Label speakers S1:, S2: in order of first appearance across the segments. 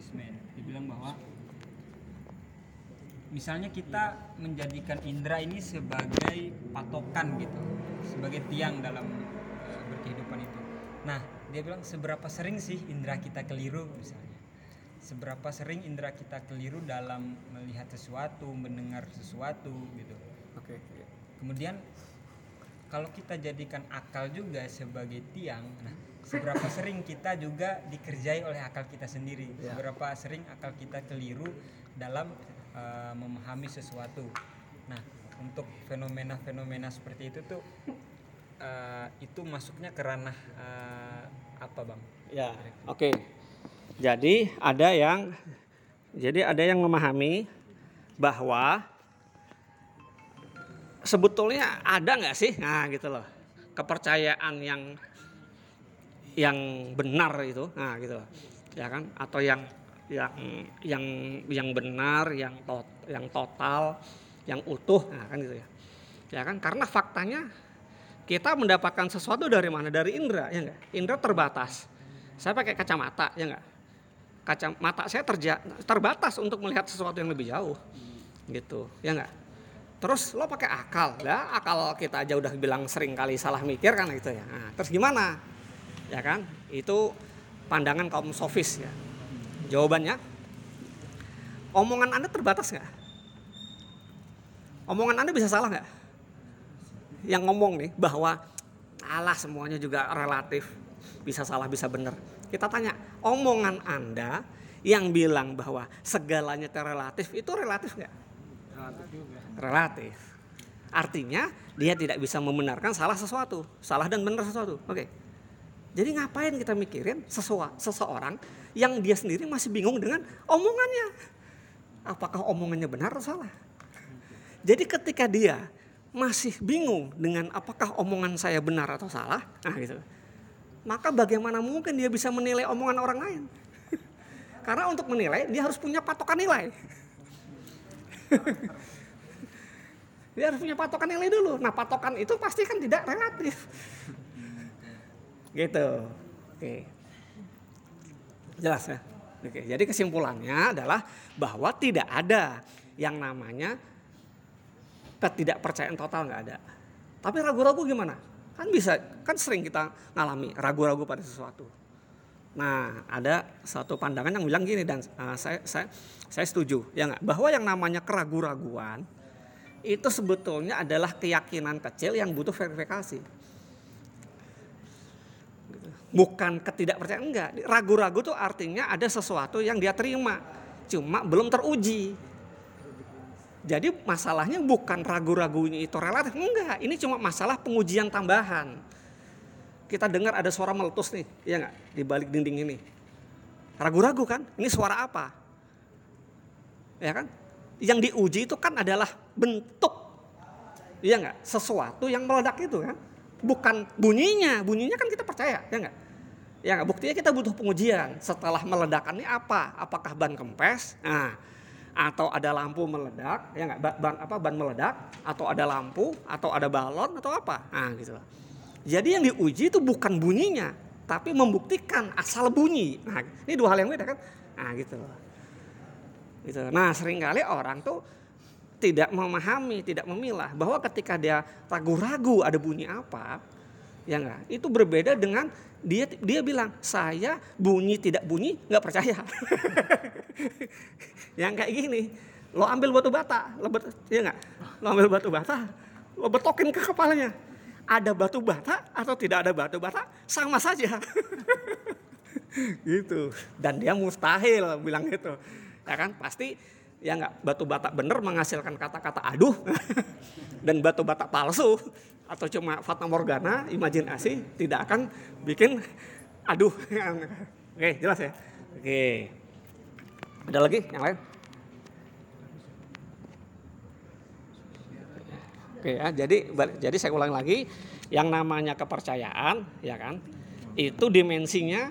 S1: skeptisisme. Dibilang bahwa misalnya kita menjadikan indera ini sebagai patokan gitu, sebagai tiang dalam uh, berkehidupan itu. Nah, dia bilang seberapa sering sih indera kita keliru misalnya. Seberapa sering indera kita keliru dalam melihat sesuatu, mendengar sesuatu gitu.
S2: Oke.
S1: Kemudian kalau kita jadikan akal juga sebagai tiang, nah seberapa sering kita juga dikerjai oleh akal kita sendiri,
S2: Ya.
S1: seberapa sering akal kita keliru dalam uh, memahami sesuatu. Nah, untuk fenomena-fenomena seperti itu tuh uh, itu masuknya ke ranah uh, apa, Bang?
S2: Ya, oke. Jadi ada yang jadi ada yang memahami bahwa sebetulnya ada nggak sih, nah gitu loh, kepercayaan yang yang benar itu, nah gitu ya kan? Atau yang yang yang yang benar, yang tot, yang total, yang utuh, nah kan gitu ya, ya kan? Karena faktanya kita mendapatkan sesuatu dari mana? Dari indera, ya enggak? Indera terbatas. Saya pakai kacamata, ya enggak? Kacamata saya terja, terbatas untuk melihat sesuatu yang lebih jauh. Gitu, ya enggak? Terus lo pakai akal, ya akal kita aja udah bilang sering kali salah mikir kan gitu ya. Nah, terus gimana? Ya kan? Itu pandangan kaum sofis ya. Jawabannya, omongan Anda terbatas nggak? Omongan Anda bisa salah nggak? Yang ngomong nih bahwa Allah semuanya juga relatif, bisa salah bisa benar. Kita tanya, omongan Anda yang bilang bahwa segalanya itu relatif itu relatif nggak?
S3: Relatif.
S2: Relatif. Artinya dia tidak bisa membenarkan salah sesuatu, salah dan benar sesuatu. Oke. Jadi ngapain kita mikirin sesua, seseorang yang dia sendiri masih bingung dengan omongannya. Apakah omongannya benar atau salah? Jadi ketika dia masih bingung dengan apakah omongan saya benar atau salah, nah gitu. Maka bagaimana mungkin dia bisa menilai omongan orang lain? Karena untuk menilai dia harus punya patokan nilai. dia harus punya patokan nilai dulu. Nah patokan itu pasti kan tidak relatif. Gitu. Oke. Jelas ya? Oke, jadi kesimpulannya adalah bahwa tidak ada yang namanya ketidakpercayaan total nggak ada. Tapi ragu-ragu gimana? Kan bisa, kan sering kita ngalami ragu-ragu pada sesuatu. Nah, ada satu pandangan yang bilang gini dan uh, saya saya saya setuju ya nggak bahwa yang namanya keraguan-raguan itu sebetulnya adalah keyakinan kecil yang butuh verifikasi. Bukan ketidakpercayaan enggak. Ragu-ragu tuh artinya ada sesuatu yang dia terima, cuma belum teruji. Jadi masalahnya bukan ragu-ragunya itu relatif, enggak. Ini cuma masalah pengujian tambahan. Kita dengar ada suara meletus nih, ya enggak, di balik dinding ini. Ragu-ragu kan? Ini suara apa? Ya kan? Yang diuji itu kan adalah bentuk. Iya enggak? Sesuatu yang meledak itu kan. Bukan bunyinya, bunyinya kan kita percaya, ya enggak? Ya enggak? Buktinya kita butuh pengujian. Setelah meledakan ini apa? Apakah ban kempes? Nah, atau ada lampu meledak, ya enggak? Ba- Ban apa? Ban meledak atau ada lampu atau ada balon atau apa? Nah, gitu loh. Jadi yang diuji itu bukan bunyinya, tapi membuktikan asal bunyi. Nah, ini dua hal yang beda kan? Nah, gitu loh. Gitu. Nah, sering kali orang tuh tidak memahami, tidak memilah bahwa ketika dia ragu-ragu ada bunyi apa, ya enggak, itu berbeda dengan dia dia bilang saya bunyi tidak bunyi nggak percaya. yang kayak gini, lo ambil batu bata, lo bet, ya enggak, lo ambil batu bata, lo betokin ke kepalanya. Ada batu bata atau tidak ada batu bata sama saja. gitu. Dan dia mustahil bilang gitu. Ya kan pasti ya nggak batu bata bener menghasilkan kata-kata aduh dan batu bata palsu atau cuma fata morgana imajinasi tidak akan bikin aduh. Oke jelas ya? Oke. Ada lagi yang lain? Oke ya jadi jadi saya ulang lagi yang namanya kepercayaan ya kan itu dimensinya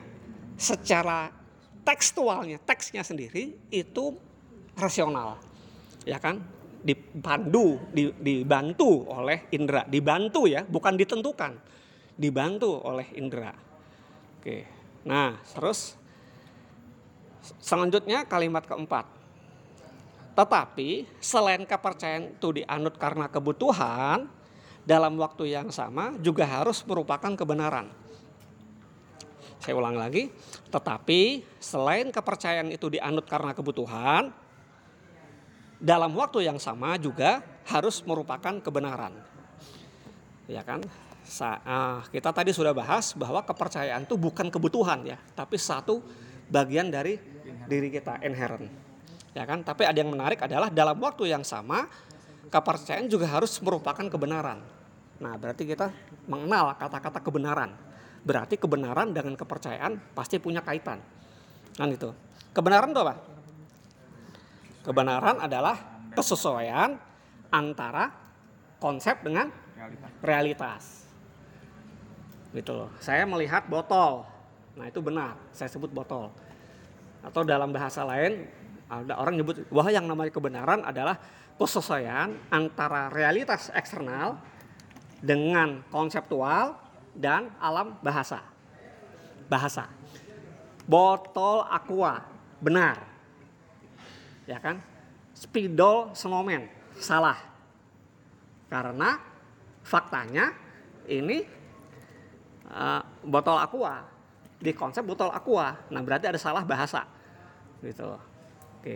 S2: secara tekstualnya teksnya sendiri itu rasional ya kan? Dipandu di- dibantu oleh indera. Dibantu ya bukan ditentukan. Dibantu oleh indera. Oke nah terus Selanjutnya kalimat keempat. Tetapi selain kepercayaan itu dianut karena kebutuhan, dalam waktu yang sama juga harus merupakan kebenaran. Saya ulang lagi, tetapi selain kepercayaan itu dianut karena kebutuhan, dalam waktu yang sama juga harus merupakan kebenaran. Ya kan? Sa uh, kita tadi sudah bahas bahwa kepercayaan itu bukan kebutuhan ya, tapi satu bagian dari diri kita inherent. Ya kan? Tapi ada yang menarik adalah dalam waktu yang sama kepercayaan juga harus merupakan kebenaran. Nah, berarti kita mengenal kata-kata kebenaran berarti kebenaran dengan kepercayaan pasti punya kaitan. Kan itu. Kebenaran itu apa? Kebenaran adalah kesesuaian antara konsep dengan realitas. Gitu loh. Saya melihat botol. Nah, itu benar. Saya sebut botol. Atau dalam bahasa lain ada orang nyebut bahwa yang namanya kebenaran adalah kesesuaian antara realitas eksternal dengan konseptual dan alam bahasa. Bahasa. Botol aqua, benar. Ya kan? Spidol snowman, salah. Karena faktanya ini uh, botol aqua di konsep botol aqua. Nah, berarti ada salah bahasa. Gitu. Oke.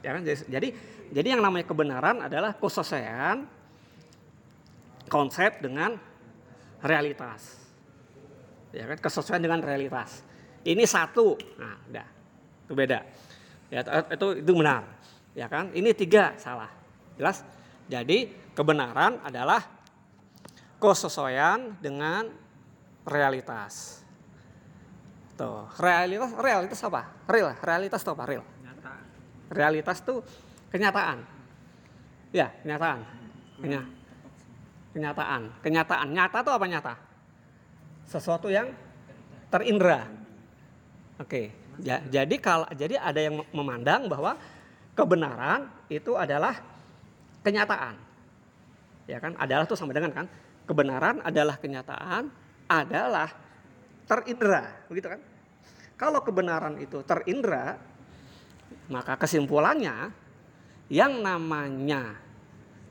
S2: Ya kan? Jadi jadi yang namanya kebenaran adalah kesesuaian konsep dengan realitas. Ya kan kesesuaian dengan realitas. Ini satu. Nah, udah. Itu beda. Ya, itu itu benar. Ya kan? Ini tiga salah. Jelas? Jadi kebenaran adalah kesesuaian dengan realitas. Tuh, realitas realitas apa? Real, realitas itu apa? Real. Realitas itu kenyataan. Ya, kenyataan. Kenyataan kenyataan. Kenyataan nyata itu apa nyata? Sesuatu yang terindra. Oke. Ya, jadi kalau jadi ada yang memandang bahwa kebenaran itu adalah kenyataan. Ya kan? Adalah itu sama dengan kan? Kebenaran adalah kenyataan, adalah terindra, begitu kan? Kalau kebenaran itu terindra, maka kesimpulannya yang namanya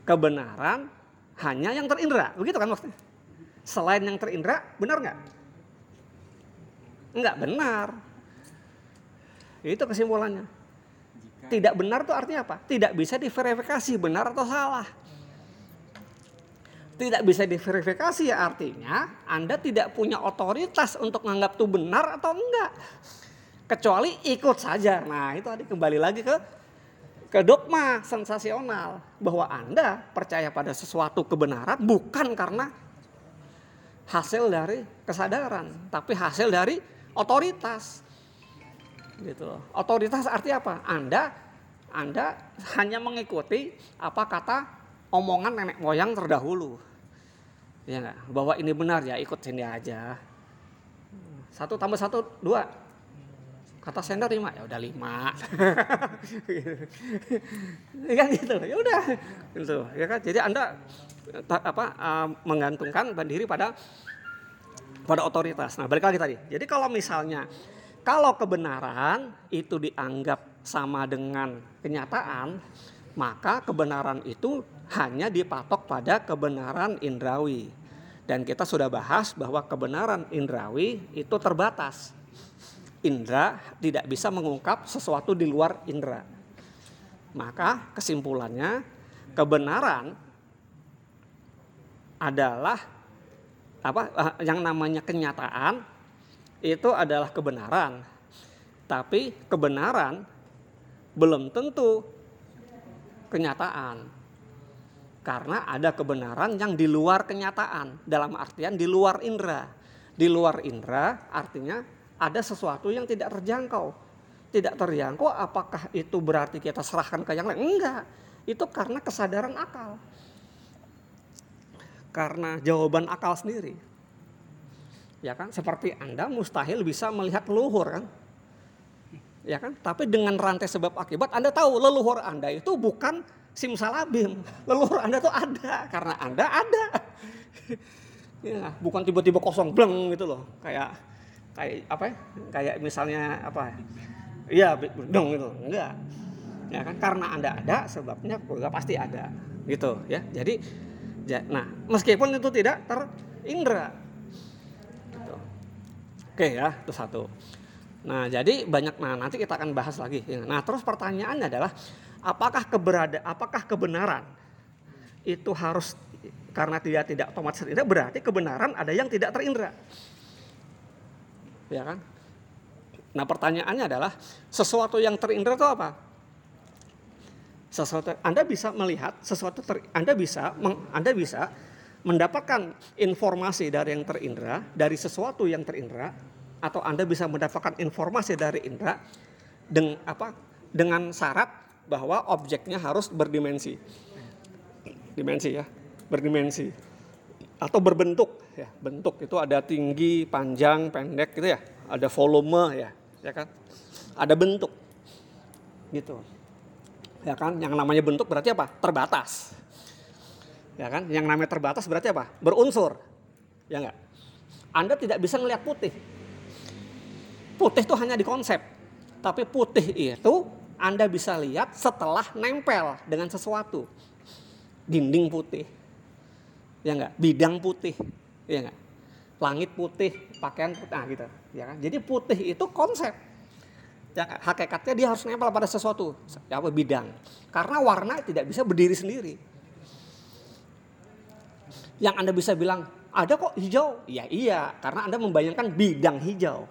S2: kebenaran hanya yang terindra, begitu kan maksudnya? Selain yang terindra, benar nggak? Enggak benar. Itu kesimpulannya. Tidak benar itu artinya apa? Tidak bisa diverifikasi benar atau salah. Tidak bisa diverifikasi ya artinya Anda tidak punya otoritas untuk menganggap itu benar atau enggak. Kecuali ikut saja. Nah itu tadi kembali lagi ke ke dogma sensasional bahwa Anda percaya pada sesuatu kebenaran bukan karena hasil dari kesadaran, tapi hasil dari otoritas. Gitu Otoritas arti apa? Anda Anda hanya mengikuti apa kata omongan nenek moyang terdahulu. Ya enggak? Bahwa ini benar ya ikut sini aja. Satu tambah satu dua kata sender lima ya udah lima ya kan gitu ya udah gitu ya kan jadi anda apa uh, menggantungkan diri pada pada otoritas nah balik lagi tadi jadi kalau misalnya kalau kebenaran itu dianggap sama dengan kenyataan maka kebenaran itu hanya dipatok pada kebenaran indrawi dan kita sudah bahas bahwa kebenaran indrawi itu terbatas indera tidak bisa mengungkap sesuatu di luar indera. Maka kesimpulannya kebenaran adalah apa eh, yang namanya kenyataan itu adalah kebenaran. Tapi kebenaran belum tentu kenyataan. Karena ada kebenaran yang di luar kenyataan, dalam artian di luar indera. Di luar indera artinya ada sesuatu yang tidak terjangkau. Tidak terjangkau apakah itu berarti kita serahkan ke yang lain? Enggak. Itu karena kesadaran akal. Karena jawaban akal sendiri. Ya kan? Seperti Anda mustahil bisa melihat leluhur kan? Ya kan? Tapi dengan rantai sebab akibat Anda tahu leluhur Anda itu bukan simsalabim. Leluhur Anda tuh ada karena Anda ada. ya, bukan tiba-tiba kosong bleng gitu loh. Kayak kayak apa ya? Kayak misalnya apa? Iya, dong itu. Enggak. Ya kan karena Anda ada sebabnya juga pasti ada. Gitu ya. Jadi ja- nah, meskipun itu tidak terindra. Oke ya, itu satu. Nah, jadi banyak nah nanti kita akan bahas lagi. Nah, terus pertanyaannya adalah apakah keberada apakah kebenaran itu harus karena tidak tidak otomatis terindra berarti kebenaran ada yang tidak terindra. Ya kan? Nah, pertanyaannya adalah sesuatu yang terindra itu apa? Sesuatu Anda bisa melihat sesuatu ter, Anda bisa meng- Anda bisa mendapatkan informasi dari yang terindra, dari sesuatu yang terindra atau Anda bisa mendapatkan informasi dari indra dengan apa? dengan syarat bahwa objeknya harus berdimensi. Dimensi ya, berdimensi atau berbentuk ya. Bentuk itu ada tinggi, panjang, pendek gitu ya. Ada volume ya, ya kan? Ada bentuk. Gitu. Ya kan? Yang namanya bentuk berarti apa? Terbatas. Ya kan? Yang namanya terbatas berarti apa? Berunsur. Ya enggak? Anda tidak bisa melihat putih. Putih itu hanya di konsep. Tapi putih itu Anda bisa lihat setelah nempel dengan sesuatu. Dinding putih. Ya enggak? Bidang putih. Ya enggak? Langit putih, pakaian putih. Nah, gitu. Ya kan? Jadi putih itu konsep. Ya, hakikatnya dia harus nempel pada sesuatu, ya, apa bidang. Karena warna tidak bisa berdiri sendiri. Yang Anda bisa bilang, ada kok hijau. Ya iya, karena Anda membayangkan bidang hijau.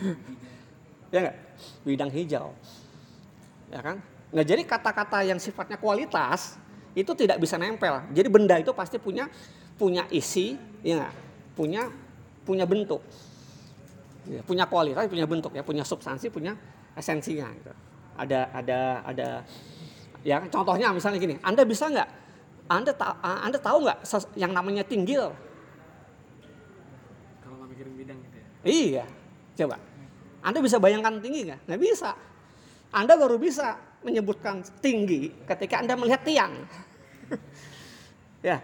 S2: ya enggak? Bidang hijau. Ya kan? Nah, jadi kata-kata yang sifatnya kualitas itu tidak bisa nempel. Jadi benda itu pasti punya punya isi, ya enggak? Punya punya bentuk. Ya, punya kualitas, punya bentuk ya, punya substansi, punya esensinya gitu. Ada ada ada ya contohnya misalnya gini, Anda bisa nggak Anda ta- Anda tahu nggak yang namanya tinggil?
S3: Kalau nggak mikirin bidang gitu ya.
S2: Iya, coba. Anda bisa bayangkan tinggi nggak? Nggak bisa. Anda baru bisa menyebutkan tinggi ketika Anda melihat tiang. ya,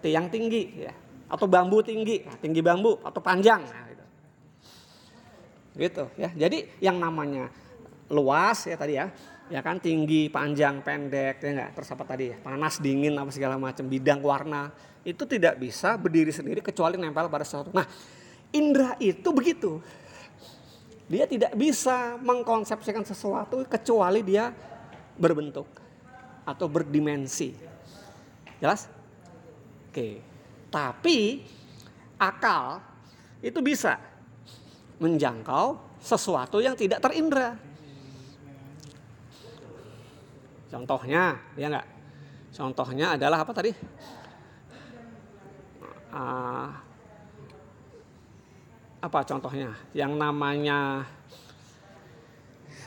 S2: tiang tinggi ya. Atau bambu tinggi, nah, tinggi bambu atau panjang. Nah, gitu. gitu ya. Jadi yang namanya luas ya tadi ya, ya kan tinggi, panjang, pendek ya enggak, terus apa tadi ya, panas, dingin apa segala macam, bidang warna itu tidak bisa berdiri sendiri kecuali nempel pada sesuatu. Nah, indera itu begitu. Dia tidak bisa mengkonsepsikan sesuatu kecuali dia berbentuk atau berdimensi. Jelas? Oke. Tapi akal itu bisa menjangkau sesuatu yang tidak terindra. Contohnya, ya enggak? Contohnya adalah apa tadi? Ah, apa contohnya? Yang namanya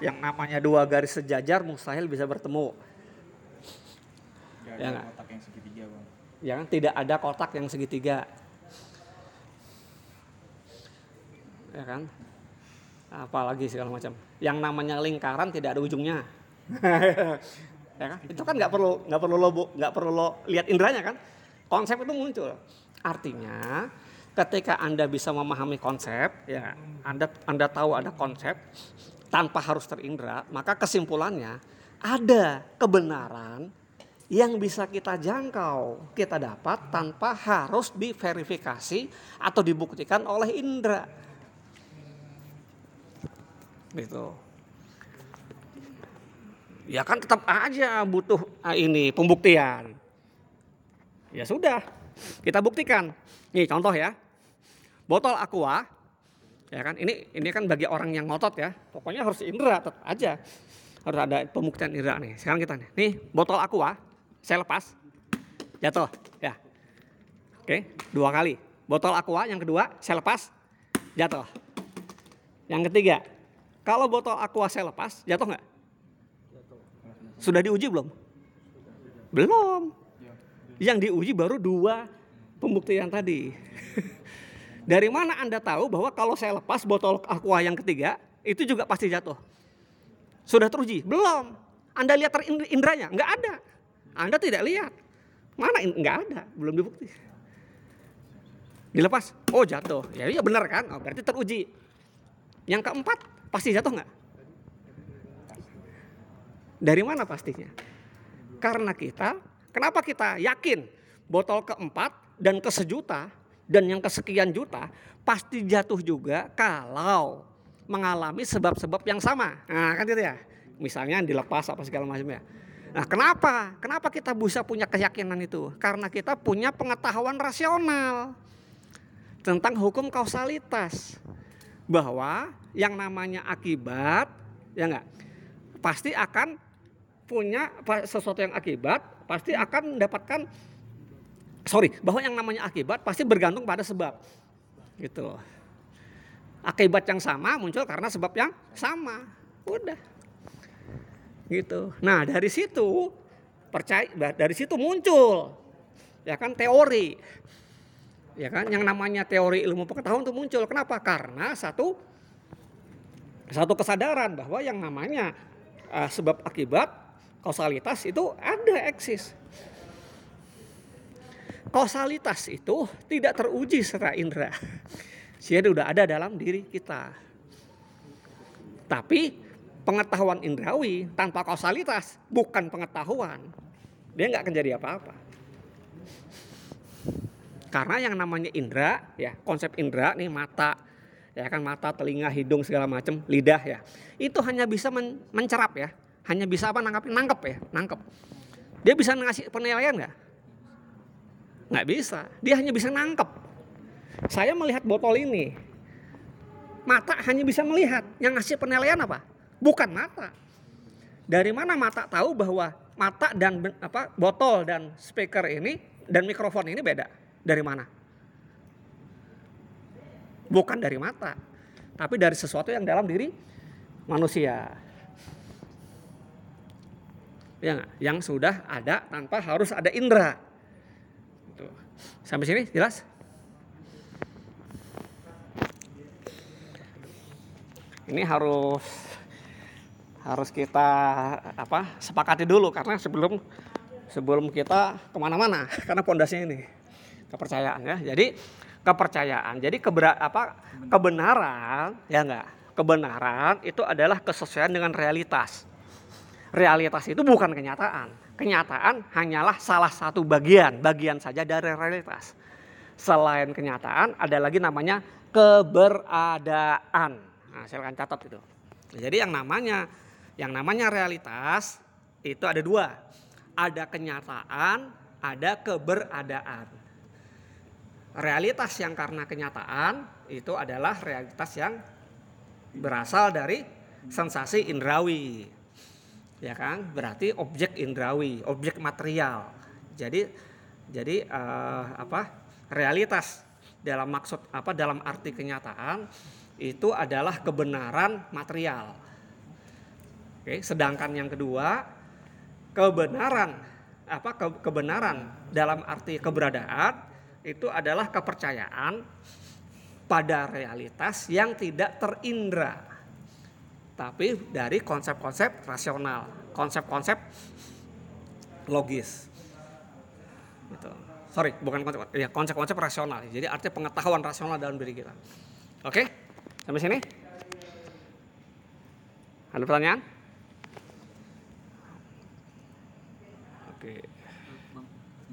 S2: yang namanya dua garis sejajar mustahil bisa bertemu.
S1: Gak
S2: Ya
S1: ada
S2: nggak?
S1: kotak yang segitiga bang.
S2: Ya kan? Tidak ada kotak yang segitiga. Ya kan? Apalagi segala macam. Yang namanya lingkaran tidak ada ujungnya. ya kan? Itu kan nggak perlu nggak perlu lo nggak perlu lo lihat indranya kan? Konsep itu muncul. Artinya ketika anda bisa memahami konsep, ya anda anda tahu ada konsep tanpa harus terindra, maka kesimpulannya ada kebenaran yang bisa kita jangkau, kita dapat tanpa harus diverifikasi atau dibuktikan oleh indera. Gitu. Ya kan tetap aja butuh ah, ini pembuktian. Ya sudah, kita buktikan. Nih contoh ya. Botol aqua ya kan ini ini kan bagi orang yang ngotot ya. Pokoknya harus indera tetap aja. Harus ada pembuktian indera nih. Sekarang kita nih. Nih botol aqua saya lepas jatuh ya. Oke, dua kali. Botol aqua yang kedua saya lepas jatuh. Yang ketiga, kalau botol aqua saya lepas jatuh nggak? Sudah diuji belum? Belum. Yang diuji baru dua pembuktian tadi. Dari mana Anda tahu bahwa kalau saya lepas botol aqua yang ketiga, itu juga pasti jatuh? Sudah teruji? Belum. Anda lihat terindranya? Nggak ada. Anda tidak lihat. Mana? in- Nggak ada. Belum dibukti. Dilepas? Oh jatuh. Ya iya benar kan? Oh, berarti teruji. Yang keempat pasti jatuh nggak? Dari mana pastinya? Karena kita, kenapa kita yakin botol keempat dan ke sejuta dan yang kesekian juta pasti jatuh juga kalau mengalami sebab-sebab yang sama. Nah kan gitu ya. Misalnya dilepas apa segala macam ya. Nah kenapa? Kenapa kita bisa punya keyakinan itu? Karena kita punya pengetahuan rasional tentang hukum kausalitas bahwa yang namanya akibat ya enggak pasti akan punya sesuatu yang akibat pasti akan mendapatkan sorry bahwa yang namanya akibat pasti bergantung pada sebab gitu akibat yang sama muncul karena sebab yang sama. Udah. Gitu. Nah dari situ percaya dari situ muncul ya kan teori. Ya kan yang namanya teori ilmu pengetahuan itu muncul. Kenapa? Karena satu satu kesadaran bahwa yang namanya uh, sebab akibat kausalitas itu ada eksis. Kausalitas itu tidak teruji secara indera. Jadi udah ada dalam diri kita. Tapi pengetahuan indrawi tanpa kausalitas bukan pengetahuan. Dia nggak akan jadi apa-apa. Karena yang namanya indera ya konsep indera nih mata ya kan mata telinga hidung segala macam lidah ya itu hanya bisa men- mencerap ya hanya bisa apa nangkap nangkep ya nangkep. Dia bisa ngasih penilaian nggak? Nggak bisa. Dia hanya bisa nangkep. Saya melihat botol ini. Mata hanya bisa melihat. Yang ngasih penilaian apa? Bukan mata. Dari mana mata tahu bahwa mata dan apa botol dan speaker ini dan mikrofon ini beda? Dari mana? Bukan dari mata, tapi dari sesuatu yang dalam diri manusia. Ya nggak? Yang sudah ada tanpa harus ada indera. Sampai sini jelas? Ini harus harus kita apa sepakati dulu karena sebelum sebelum kita ke mana-mana karena pondasinya ini kepercayaan ya jadi kepercayaan jadi kebera, apa kebenaran ya enggak kebenaran itu adalah kesesuaian dengan realitas realitas itu bukan kenyataan. Kenyataan hanyalah salah satu bagian bagian saja dari realitas. Selain kenyataan ada lagi namanya keberadaan. Nah silakan catat itu. Jadi yang namanya yang namanya realitas itu ada dua. Ada kenyataan ada keberadaan. Realitas yang karena kenyataan itu adalah realitas yang berasal dari sensasi indrawi. Ya kan? Berarti objek indrawi, objek material. Jadi jadi eh, apa? realitas dalam maksud apa dalam arti kenyataan itu adalah kebenaran material. Oke, sedangkan yang kedua kebenaran apa ke- kebenaran dalam arti keberadaan itu adalah kepercayaan pada realitas yang tidak terindra tapi dari konsep-konsep rasional konsep-konsep logis. Gitu. sorry bukan konsep ya konsep-konsep rasional. Jadi artinya pengetahuan rasional dalam diri kita. Oke? Sampai sini? Ada pertanyaan? Oke.
S1: Bang,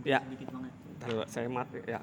S2: Ya.
S1: sedikit banget.
S2: Saya mati ya